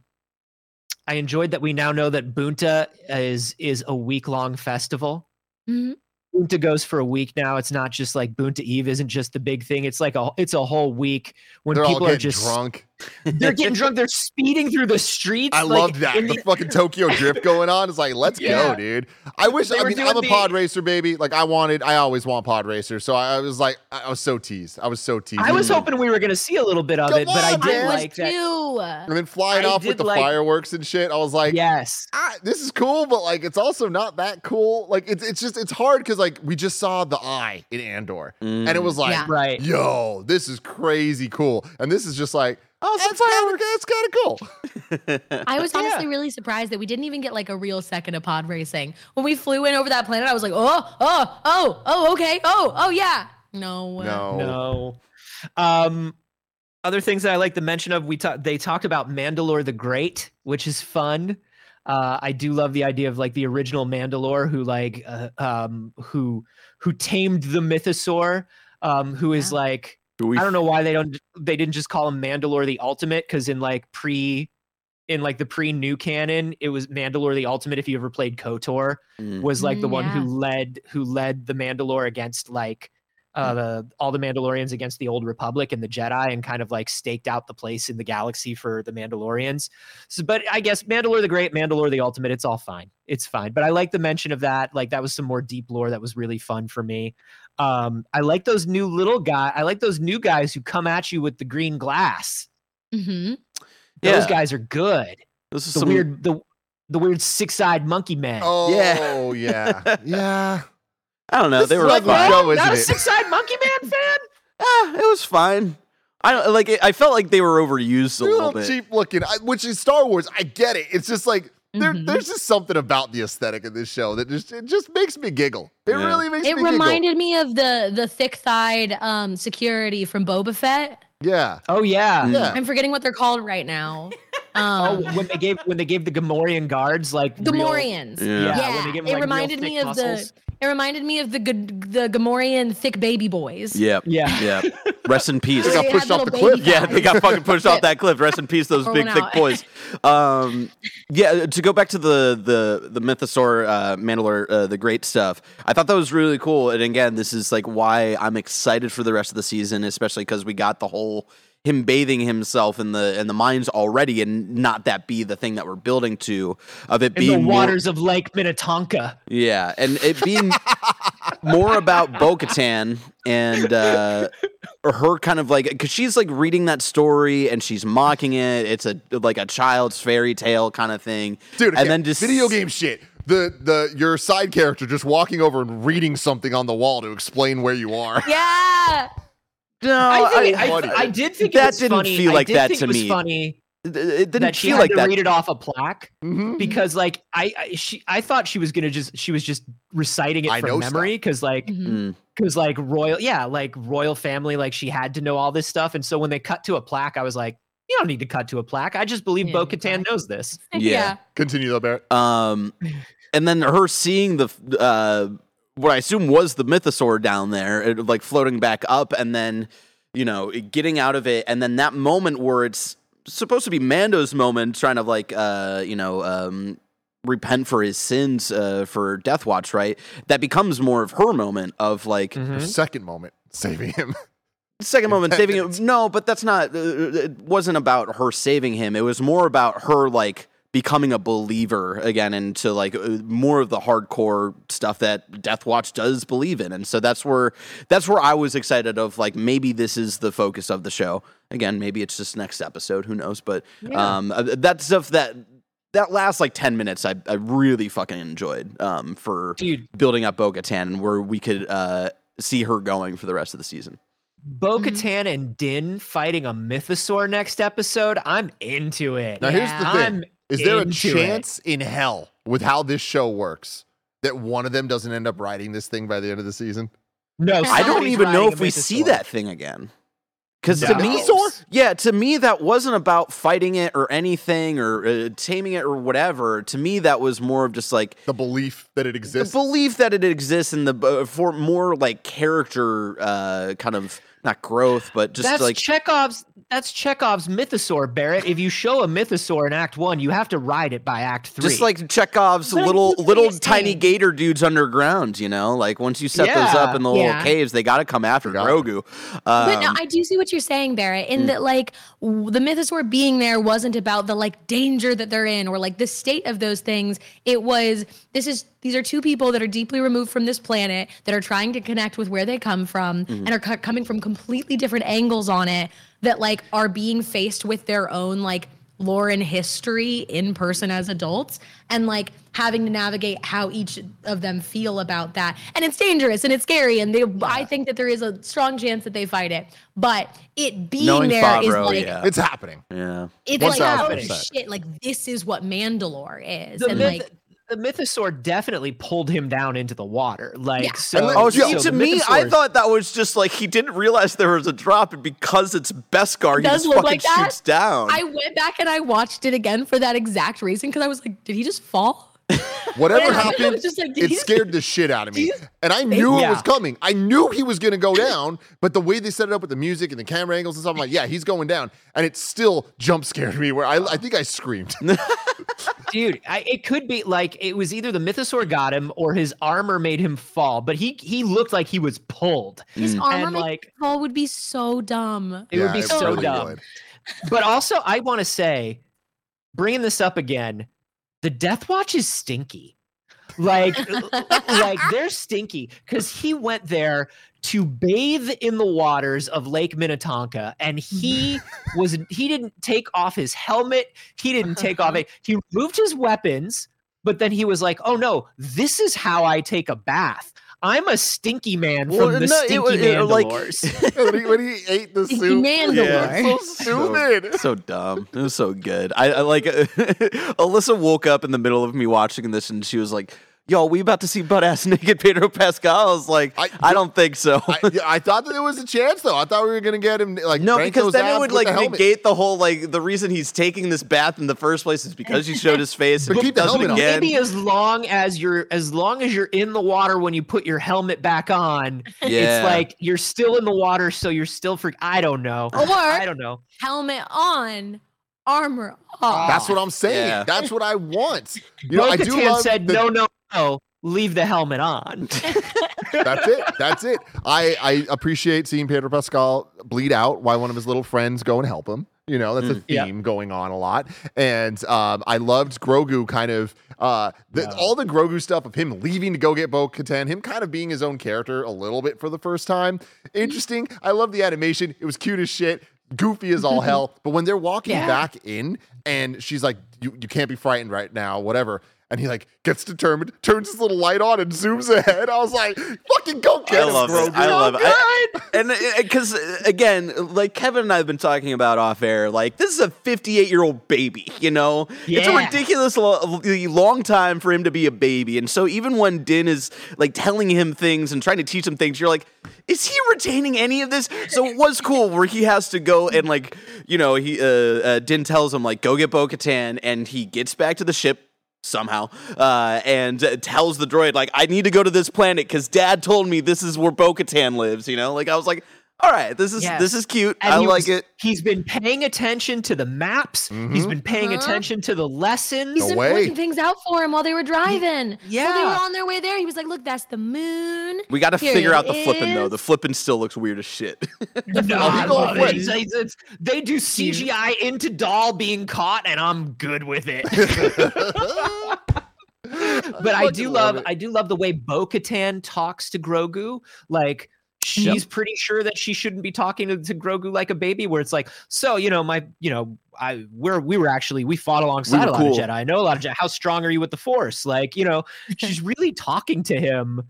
I enjoyed that we now know that Bunta is is a week long festival. Mhm. Bunta goes for a week now. It's not just like Bunta Eve isn't just the big thing. It's like a it's a whole week when They're people are just drunk. They're getting drunk. They're speeding through the streets. I like, loved that. The the- fucking Tokyo drift going on. It's like, let's Yeah. go, dude. I wish. They I mean, I'm a the- pod racer, baby. Like I wanted. I always want pod racer. So I, I was like, I I was so teased. I was so teased. I was Like, hoping we were going to see a little bit of Come it, but I did man. I like was that. too. And then flying I off with the like- fireworks and shit. I was like, Yes. ah, this is cool, but like it's also not that cool. Like it's it's just it's hard because like we just saw the eye in Andor, and it was like, Yeah. Right. yo, this is crazy cool, and this is just like, oh, it's kind of it's kind of cool. I was honestly really surprised that we didn't even get like a real second of pod racing. When we flew in over that planet, I was like, oh, oh, oh, oh, okay, oh, oh, yeah. No. No, No. Um, other things that I like the mention of, we talked. They talked about Mandalore the Great, which is fun. Uh, I do love the idea of like the original Mandalore who like uh, um who who tamed the mythosaur, um, who is Yeah. like We I don't know why they don't they didn't just call him Mandalore the Ultimate because in like pre in like the pre new canon it was Mandalore the Ultimate if you ever played KOTOR Mm. was like the Mm, one yeah. who led who led the Mandalore against like uh the all the Mandalorians against the old Republic and the Jedi and kind of like staked out the place in the galaxy for the Mandalorians. So but I guess Mandalore the Great, Mandalore the Ultimate, it's all fine. It's fine. But I like the mention of that. Like that was some more deep lore that was really fun for me. Um I like those new little guy. I like those new guys who come at you with the green glass. hmm Those Yeah. guys are good. This is The some weird the the weird six-eyed monkey man. Oh Yeah. yeah, yeah. I don't know. This They were like fine. what show, Not a six-eyed monkey man fan? Ah, it was fine. I don't like. It, I felt like they were overused a They're a little little bit. cheap looking, I- which is Star Wars. I get it. It's just like there, Mhm. there's just something about the aesthetic of this show that just it just makes me giggle. It Yeah. really makes It me It reminded me of the the thick thighed um security from Boba Fett. Yeah, Oh yeah. yeah. I'm forgetting what they're called right now. Oh, Um, when they gave when they gave the Gamorrean guards like real- Gamorreans. Yeah. yeah, Yeah, when they give them, it like, real reminded me of muscles. the it reminded me of the G- the Gamorrean thick baby boys. Yep. Yeah. Yeah. Rest in peace. They got They pushed off the cliff. baby Yeah, they got fucking pushed off that cliff. Rest in peace, those Or big went thick boys. Um, yeah, to go back to the the the Mythosaur, uh, Mandalore, uh, the great stuff. I thought that was really cool. And again, this is like why I'm excited for the rest of the season, especially because we got the whole him bathing himself in the in the mines already, and not that be the thing that we're building to of it in being the more- waters of Lake Minnetonka. yeah, and it being more about Bo Katan and uh, her kind of like because she's like reading that story and she's mocking it. It's a like a child's fairy tale kind of thing, dude. And okay, then just video game shit. The the your side character just walking over and reading something on the wall to explain where you are. Yeah. No, I, think, I- I, funny. I did think That it was didn't funny. feel I like did that think to it was me. funny it it didn't that she feel had like to that. read it off a plaque Mhm. because like I, I she I thought she was gonna just she was just reciting it I from memory because like Mhm. Mm. because like royal yeah like royal family like she had to know all this stuff and so when they cut to a plaque I was like you don't need to cut to a plaque I just believe Yeah, Bo Katan don't. knows this Yeah. Continue though, Barrett. Um, and then her seeing the uh, what I assume was the mythosaur down there, it, like floating back up, and then you know getting out of it, and then that moment where it's supposed to be Mando's moment, trying to like uh, you know um, repent for his sins uh, for Death Watch, right? That becomes more of her moment of like Mm-hmm. Her second moment saving him. second moment saving him. No, but that's not. Uh, it wasn't about her saving him. It was more about her like becoming a believer again into like uh, more of the hardcore stuff that Death Watch does believe in. And so that's where that's where I was excited of like maybe this is the focus of the show. Again, maybe it's just next episode, who knows, but um uh, that stuff that that last like 10 minutes I, I really fucking enjoyed um for Dude. building up Bo-Katan and where we could uh see her going for the rest of the season. Bo Katan and Din fighting a mythosaur next episode. I'm into it. Now, here's the thing: I'm is there a into it. chance in hell with how this show works that one of them doesn't end up writing this thing by the end of the season? No, I I don't even know if we see mythosaur. that thing again. Because to me, Mythosaur? yeah, to me that wasn't about fighting it or anything or uh, taming it or whatever. To me, that was more of just like The belief that it exists, the belief that it exists and the uh, for more like character uh, kind of not growth, but just that's like Chekhov's. That's Chekhov's mythosaur, Barrett. If you show a mythosaur in Act One, you have to ride it by Act Three. just like Chekhov's But little little tiny saying- gator dudes underground. You know, like once you set those up in the little caves, they got to come after Got Grogu. But no, Um, I do see what you're saying, Barrett, in that like w- the mythosaur being there wasn't about the like danger that they're in or like the state of those things. It was this is these are two people that are deeply removed from this planet that are trying to connect with where they come from and are co- coming from completely different angles on it that like are being faced with their own like lore and history in person as adults and like having to navigate how each of them feel about that. And it's dangerous and it's scary and they i think that there is a strong chance that they fight it. But it being knowing there is Favreau, like yeah, it's happening. yeah. it's like oh shit like this is what mandalore is the, and myth, like the mythosaur definitely pulled him down into the water. Like Yeah. so. Then- Oh, Yeah, so to the me, I thought that was just like he didn't realize there was a drop, and because it's Beskar, he does just look fucking like that. shoots down. i went back and i watched it again for that exact reason because i was like did he just fall Whatever Yeah, happened, just like, it scared the shit out of me. And I knew it Yeah. was coming. I knew he was going to go down, but the way they set it up with the music and the camera angles and stuff, I'm like, yeah, he's going down. And it still jump scared me where I, I think I screamed. dude I, it could be like it was either the mythosaur got him or his armor made him fall but he he looked like he was pulled his Mm. armor And, like like- fall would be so dumb it would be it so really dumb would. but also i want to say bringing this up again the death watch is stinky. Like like they're stinky because he went there to bathe in the waters of lake minnetonka and he was he didn't take off his helmet. He didn't take off uh-huh. it. He removed his weapons but then he was like oh no this is how i take a bath i'm a stinky man from Well, the no, it stinky was- it- like- when, he, when he ate the Stinky soup. Mandalore. Yeah, so stupid. so dumb. It was so good. I, I like Alyssa woke up in the middle of me watching this, and she was like, "Yo, we about to see butt ass naked Pedro Pascal." I was like, I- "I, don't think so." I, I thought that there was a chance, though. I thought we were going to get him like no, because then it would like the helmet. negate the whole like the reason he's taking this bath in the first place is because he showed his face But he keep the does it helmet on. Maybe as long as you're as long as you're in the water when you put your helmet back on, Yeah. it's like you're still in the water, so you're still for I don't know. Or- I don't know. helmet on armor off That's what I'm saying. Yeah. That's what I want. You know, I do love said the- no, no, no. Leave the helmet on. That's it. That's it. I, I appreciate seeing Pedro Pascal bleed out while one of his little friends go and help him. You know, that's a Yeah. theme going on a lot. And um, I loved Grogu kind of uh, the, all the Grogu stuff of him leaving to go get Bo Katan, him kind of being his own character a little bit for the first time. Interesting. I love the animation. It was cute as shit. Goofy as all hell. But when they're walking Yeah. back in and she's like, you, you can't be frightened right now, whatever. And he like gets determined, turns his little light on and zooms ahead. I was like, fucking go get I him, love Grogu. it. I love it. I- and because again, like Kevin and I have been talking about off air, like this is a 58 year old baby. You know, it's a Yeah. ridiculous lo- long time for him to be a baby. And so even when Din is like telling him things and trying to teach him things, you're like, is he retaining any of this? So it was cool where he has to go and like, you know, he uh, uh Din tells him like, go get Bo-Katan, and he gets back to the ship somehow uh, and tells the droid like i need to go to this planet because dad told me this is where bo-katan lives you know? Like i was like all right, this is Yes. this is cute. And I like was- it. He's been paying attention to the maps. He's Mhm. been paying Uh-huh. attention to the lessons. He's No been way. pointing things out for him while they were driving. Yeah, While they were on their way there, he was like, "Look, that's the moon." We got to Here figure out the flipping though. The flipping still looks weird as shit. No, I love it. it. He's- he's- it's- they do CGI into doll being caught, and I'm good with it. but I fucking do love love. I do love the way Bo Katan talks to Grogu. Like she's pretty sure that she shouldn't be talking to, to Grogu like a baby. Where it's like, so you know, my, you know, I we're we were actually we fought alongside were a lot cool. of Jedi. I know a lot of Jedi. How strong are you with the Force? Like, you know, she's really talking to him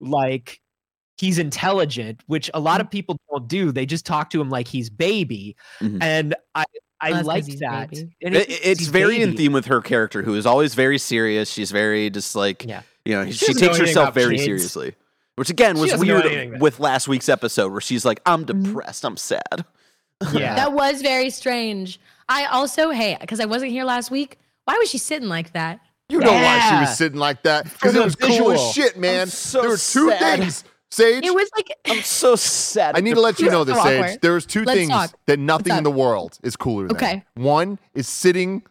like he's intelligent, which a lot of people don't do. They just talk to him like he's baby, Mhm. and I I like that. baby. And It- he's- it's very in theme with her character, who is always very serious. She's very just like Yeah. you know, She she, takes herself very kids. seriously. Which again was weird with last week's episode, where she's like, "I'm Mhm. depressed, I'm sad." Yeah. That was very strange. I also, hey, because I wasn't here last week. Why was she sitting like that? You know why she was sitting like that? Because it the was cool as shit, man. so there were two sad. things. Saige, It was like I'm so sad. I need to let you know this, So Saige. awkward. There was 2 Let's things talk. that nothing in the world is cooler than. Okay. One is sitting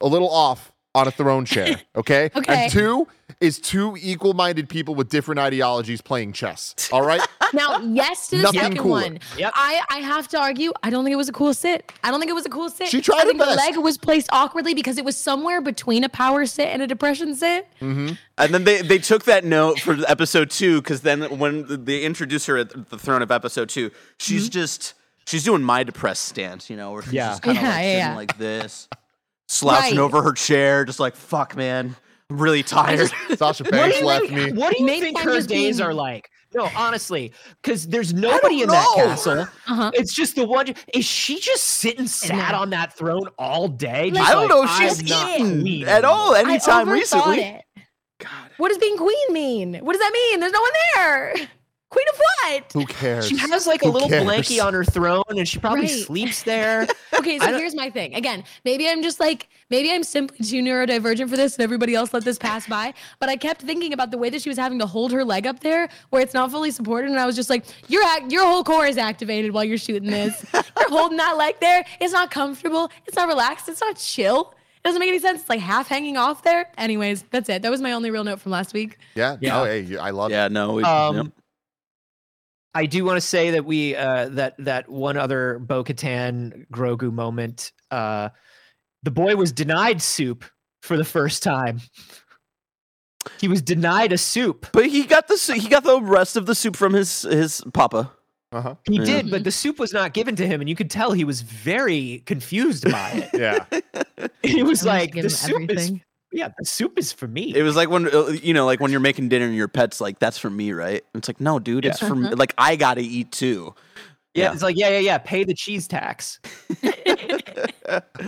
a little off on a throne chair. Okay. Okay. And two is two equal-minded people with different ideologies playing chess. All right. now, yes to the Nothing second cooler. one. Yep. I I have to argue. I don't think it was a cool sit. I don't think it was a cool sit. She tried I her think the leg was placed awkwardly because it was somewhere between a power sit and a depression sit. mm-hmm. And then they, they took that note for episode two because then when they introduce her at the throne of episode two, she's Mm-hmm. just she's doing my depressed stance, you know, where she's Yeah. just kind of Yeah, like yeah, sitting yeah. like this, slouching Right. over her chair, just like fuck, man, I'm really tired. Sasha What Banks left think, me. What do you Maybe think her days being- are like? No, honestly, because there's nobody in that castle. Uh-huh. It's just the one. Is she just sitting sad know. on that throne all day? Like- I don't know if she's not eaten at all anymore." anytime recently. It. God. What does being queen mean? What does that mean? There's no one there. Queen of what? Who cares? She has like a little cares? blankie on her throne, and she probably Right. sleeps there. Okay, so here's my thing. Again, maybe I'm just like, maybe I'm simply too neurodivergent for this and everybody else let this pass by. But I kept thinking about the way that she was having to hold her leg up there where it's not fully supported. And I was just like, your, act, your whole core is activated while you're shooting this. you're holding that leg there. It's not comfortable. It's not relaxed. It's not chill. It doesn't make any sense. It's like half hanging off there. Anyways, that's it. That was my only real note from last week. Yeah. Yeah. Oh, hey, I love it. Yeah, it. no. We, Um, yep. I do want to say that we uh, that that one other Bo Katan Grogu moment. Uh, the boy was denied soup for the first time. He was denied a soup. But he got the he got the rest of the soup from his his papa. Uh-huh. He Yeah. did, but the soup was not given to him, and you could tell he was very confused by it. Yeah. he was I like, "The him soup is everything. Yeah, the soup is for me." It was like when uh, you know, like when you're making dinner and your pet's like, "That's for me, right?" And it's like, "No, dude, it's for me. Like I gotta eat too." yeah, yeah. it's like yeah, yeah, yeah. Pay the cheese tax.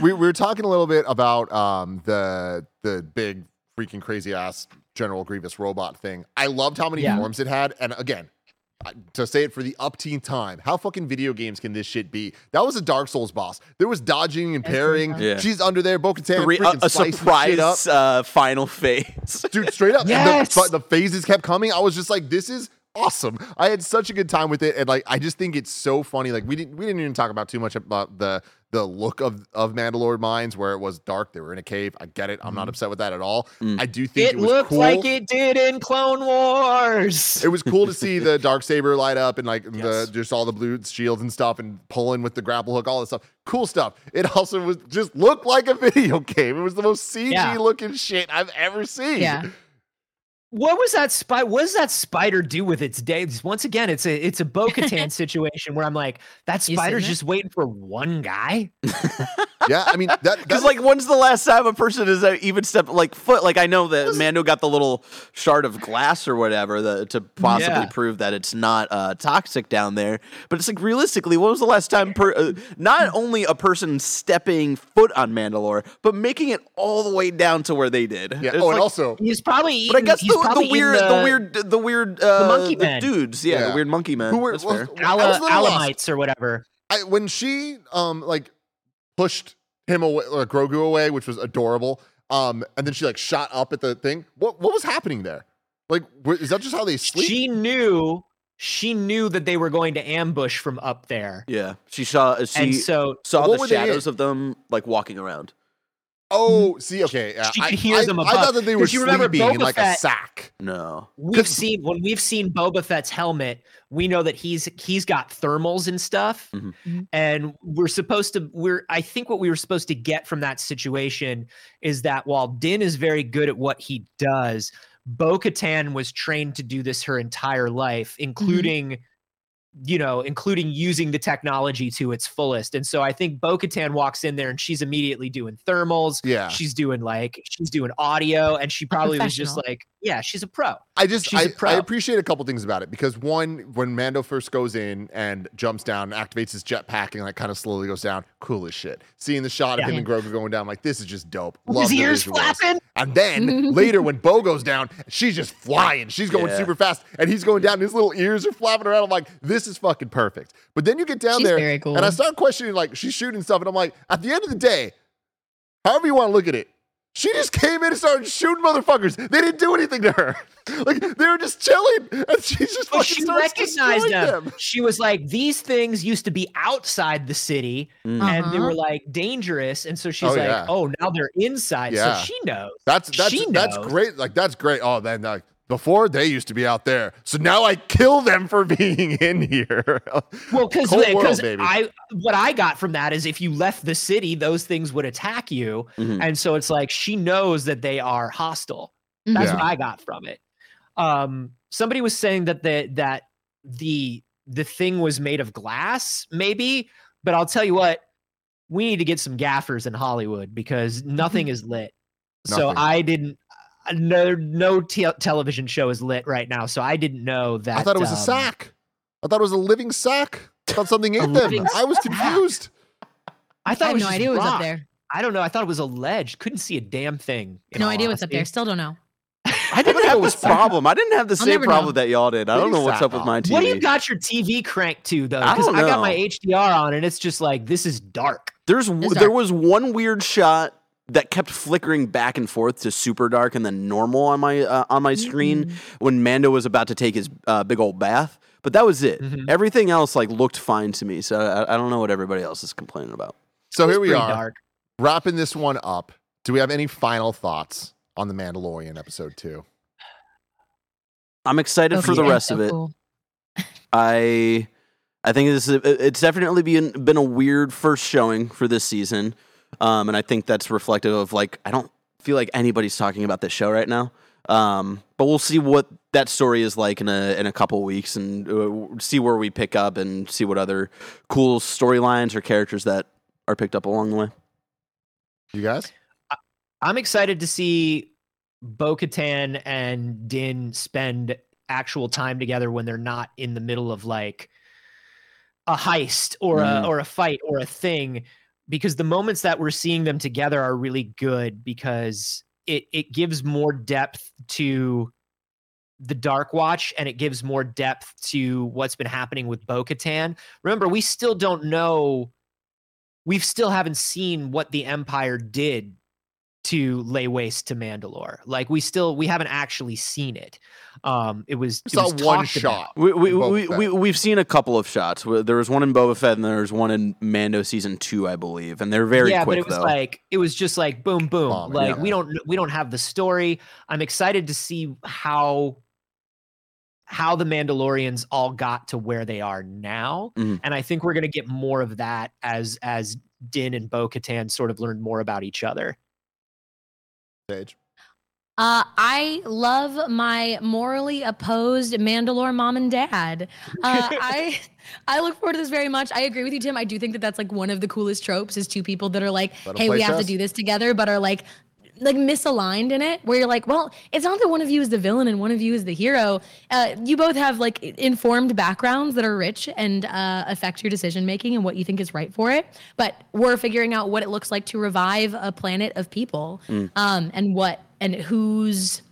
we, we were talking a little bit about um, the the big freaking crazy ass General Grievous robot thing. I loved how many Yeah. forms it had, and again, I- to say it for the upteenth time, how fucking video games can this shit be? That was a Dark Souls boss. There was dodging and That's parrying. Yeah. She's under there, Bo-Katan Three, a, a slicing up. surprise uh, final phase. dude straight up Yes! the, but the phases kept coming i was just like this is awesome i had such a good time with it and like i just think it's so funny like we didn't we didn't even talk about too much about the the look of of mandalore mines where it was dark they were in a cave i get it i'm not upset with that at all Mm. i do think it, It was looked cool like it did in Clone Wars. it was cool to see the dark saber light up and like Yes. the just all the blue shields and stuff and pulling with the grapple hook all this stuff cool stuff it also was just looked like a video game it was the most cg Yeah. looking shit i've ever seen Yeah. What was that spider? What does that spider do with its days? Once again, it's a it's a Bo-Katan situation where I'm like, that You seen spider's that? just waiting for one guy. yeah i mean that Because that's like, when's the last time a person has uh, even stepped like foot? Like I know that Mando got the little shard of glass or whatever the, to possibly Yeah. prove that it's not uh, toxic down there. But it's like realistically, when was the last time per, uh, not only a person stepping foot on Mandalore, but making it all the way down to where they did? yeah It's oh and also He's probably. But I guess he's the, probably the weird, eaten the, weird, the weird, uh, monkey men. dudes, yeah, Yeah. the weird monkey men. who were well, fair. I was a Ala, little lost. Alamites or whatever. I, when she um like pushed him away, or Grogu away, which was adorable. Um, and then she like shot up at the thing. What what was happening there? Like, wh- is that just how they sleep? She knew. she knew that they were going to ambush from up there. Yeah, she saw she and so saw the shadows of them like walking around. Oh, see, okay. yeah, She I, hear I, them I thought that they were 'Cause you remember sleeping in Boba like a sack. No, we've seen when we've seen Boba Fett's helmet, we know that he's he's got thermals and stuff. Mhm. Mhm. And we're supposed to we're I think what we were supposed to get from that situation is that while Din is very good at what he does, Bo Katan was trained to do this her entire life, including you know, including using the technology to its fullest. And so I think Bo Katan walks in there and she's immediately doing thermals. Yeah. She's doing like she's doing audio and she probably was just like, yeah, she's a pro. I just She's a I, I pro. appreciate a couple things about it because one, when Mando first goes in and jumps down, activates his jetpack and like kind of slowly goes down, cool as shit. Seeing the shot of Yeah. him and Grogu going down, like this is just dope. Love his ears flapping. And then later when Bo goes down, she's just flying. She's going Yeah. super fast, and he's going down. And his little ears are flapping around. I'm like, this is fucking perfect. But then you get down She's there, very cool. and I start questioning like she's shooting stuff, and I'm like, at the end of the day, however you want to look at it, she just came in and started shooting motherfuckers. They didn't do anything to her. Like they were just chilling, and she just But fucking she starts recognized them. them. She was like, these things used to be outside the city Mm. and they Uh-huh. were like dangerous. And so she's Oh, like, yeah. oh, now they're inside. Yeah. So she knows. That's that's She that's knows. great. Like that's great. Oh, then like before they used to be out there, so now I kill them for being in here. Well, because Cold. I what I got from that is if you left the city, those things would attack you. Mhm. And so it's like she knows that they are hostile. Mhm. That's Yeah. what I got from it. Um, somebody was saying that the that the the thing was made of glass, maybe, but I'll tell you what, we need to get some gaffers in Hollywood because nothing is lit. So I didn't. No, no te- television show is lit right now, so I didn't know that. I thought it was a um, sack. I thought it was a living sack. I thought something ate them. living I was confused. I I thought it have was no idea what was up there. I don't know. I thought it was a ledge. Couldn't see a damn thing. No all idea what's up there. Still don't know. I didn't have this problem. I didn't have the I'll same never know. problem that y'all did. I don't know what's that up with my? TV. What do you got your TV cranked to though? I Because don't I, got my. HDR on and it's just like this is dark. There's w- It's there was one weird shot that kept flickering back and forth to super dark and then normal on my uh, on my screen when Mando was about to take his uh, big old bath. But that was it. Mhm. Everything else like looked fine to me. So I, I don't know what everybody else is complaining about. So here we are, Dark. wrapping this one up. Do we have any final thoughts on the Mandalorian episode two? I'm excited for the Okay, rest so of it. cool. I I think this is it's definitely been been a weird first showing for this season, um, and I think that's reflective of like I don't feel like anybody's talking about this show right now. Um, but we'll see what that story is like in a in a couple weeks, and uh, see where we pick up, and see what other cool storylines or characters that are picked up along the way. You guys? I'm excited to see Bo Katan and Din spend actual time together when they're not in the middle of like a heist or a Mhm. or a fight or a thing because the moments that we're seeing them together are really good because it it gives more depth to the Dark Watch and it gives more depth to what's been happening with Bo Katan. Remember, we still don't know we still haven't seen what the Empire did to lay waste to Mandalore. Like we still we haven't actually seen it. Um it was it saw was one shot. We, we, we, we, we've seen a couple of shots. There was one in Boba Fett, and there was one in Mando season two, I believe, and they're very yeah, quick but it was though. like it was just like boom boom. Bombing, like yeah. we don't we don't have the story. I'm excited to see how how the Mandalorians all got to where they are now. Mhm. And I think we're gonna get more of that as as Din and Bo Katan sort of learn more about each other. Saige. Uh, I love my morally opposed Mandalore mom and dad. Uh, I I look forward to this very much. I agree with you, Tim. I do think that that's like one of the coolest tropes is two people that are like, "Hey, we have to do this together," but are like like misaligned in it where you're like well it's not that one of you is the villain and one of you is the hero. Uh, you both have like informed backgrounds that are rich and uh, affect your decision making and what you think is right for it. But we're figuring out what it looks like to revive a planet of people um, and what and whose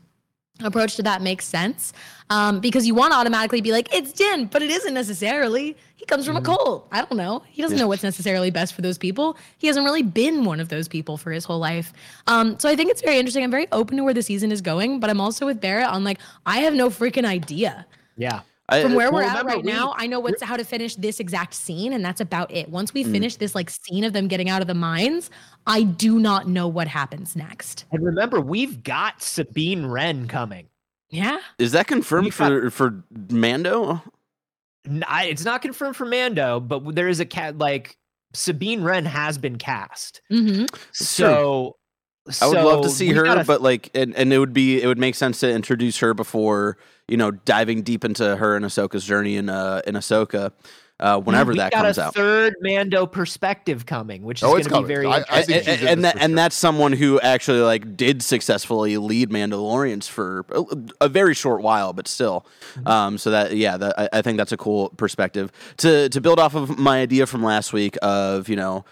approach to that makes sense um, because you want to automatically be like it's Din, but it isn't necessarily. He comes from a cult. I don't know. He doesn't know what's necessarily best for those people. He hasn't really been one of those people for his whole life. Um, so I think it's very interesting. I'm very open to where the season is going, but I'm also with Barrett on like I have no freaking idea. Yeah. I, From where we're at right we- now, I know what's how to finish this exact scene, and that's about it. Once we Mm. finish this like scene of them getting out of the mines, I do not know what happens next. And remember, we've got Sabine Wren coming. Yeah. is that confirmed we got- for for Mando? N- I- it's not confirmed for Mando, but there is a cat like Sabine Wren has been cast. Mm-hmm. So I would love to see her, gotta- but like, and, and it would be it would make sense to introduce her before you know diving deep into her and Ahsoka's journey in uh in Ahsoka, uh, whenever we that got comes a out. third Mando perspective coming, which is Oh, going to be very. I- I interesting. think and, and that for and sure. that's someone who actually like did successfully lead Mandalorians for a, a very short while, but still. Mm-hmm. Um, so that yeah, that, I, I think that's a cool perspective to to build off of my idea from last week of you know.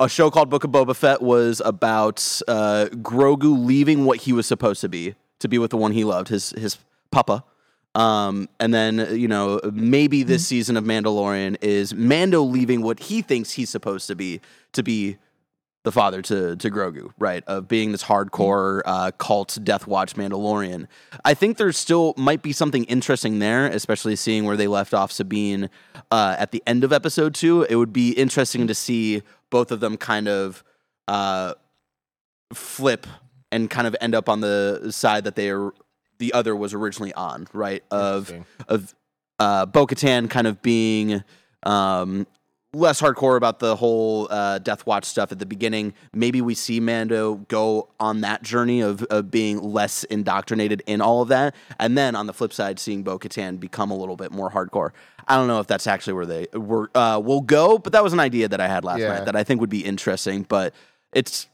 A show called Book of Boba Fett was about uh, Grogu leaving what he was supposed to be to be with the one he loved, his his papa. Um, and then you know maybe this season of Mandalorian is Mando leaving what he thinks he's supposed to be to be the father to to Grogu, right? Of being this hardcore uh, cult Death Watch Mandalorian. I think there still might be something interesting there, especially seeing where they left off Sabine uh, at the end of episode two. It would be interesting to see both of them kind of uh, flip and kind of end up on the side that they are the other was originally on, right? Of of uh, Bo Katan kind of being um, less hardcore about the whole uh, Death Watch stuff at the beginning. Maybe we see Mando go on that journey of, of being less indoctrinated in all of that. And then on the flip side, seeing Bo Katan become a little bit more hardcore. I don't know if that's actually where they were, uh, will go, but that was an idea that I had last Yeah. night that I think would be interesting. But it's,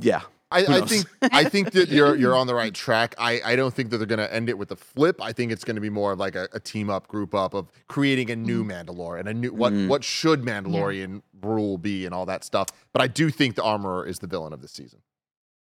yeah. I, I think I think that you're you're on the right track. I, I don't think that they're gonna end it with a flip. I think it's gonna be more of like a, a team up, group up of creating a new Mandalore and a new what Mhm. what should Mandalorian rule be and all that stuff. But I do think the armorer is the villain of this season.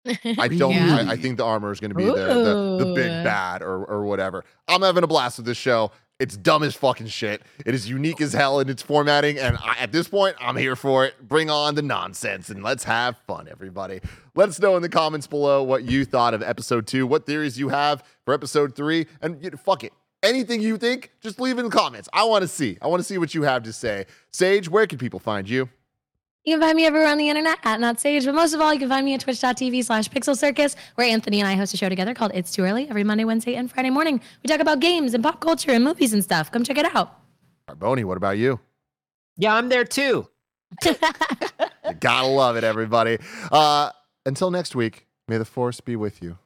I don't. Yeah. I, I think the armor is going to be the, the the big Ooh. bad or or whatever. I'm having a blast with this show. It's dumb as fucking shit. It is unique as hell in its formatting, and I, at this point, I'm here for it. Bring on the nonsense and let's have fun, everybody. Let us know in the comments below what you thought of episode two, what theories you have for episode three, and you know, fuck it. Anything you think, just leave in the comments. I want to see. I want to see what you have to say. Saige, where can people find you? You can find me everywhere on the internet at Not Saige, but most of all, you can find me at twitch.tv slash pixel circus, where Anthony and I host a show together called It's Too Early every Monday, Wednesday, and Friday morning. We talk about games and pop culture and movies and stuff. Come check it out. Boney, what about you? yeah, I'm there too. You gotta love it, everybody. Uh, until next week, may the force be with you.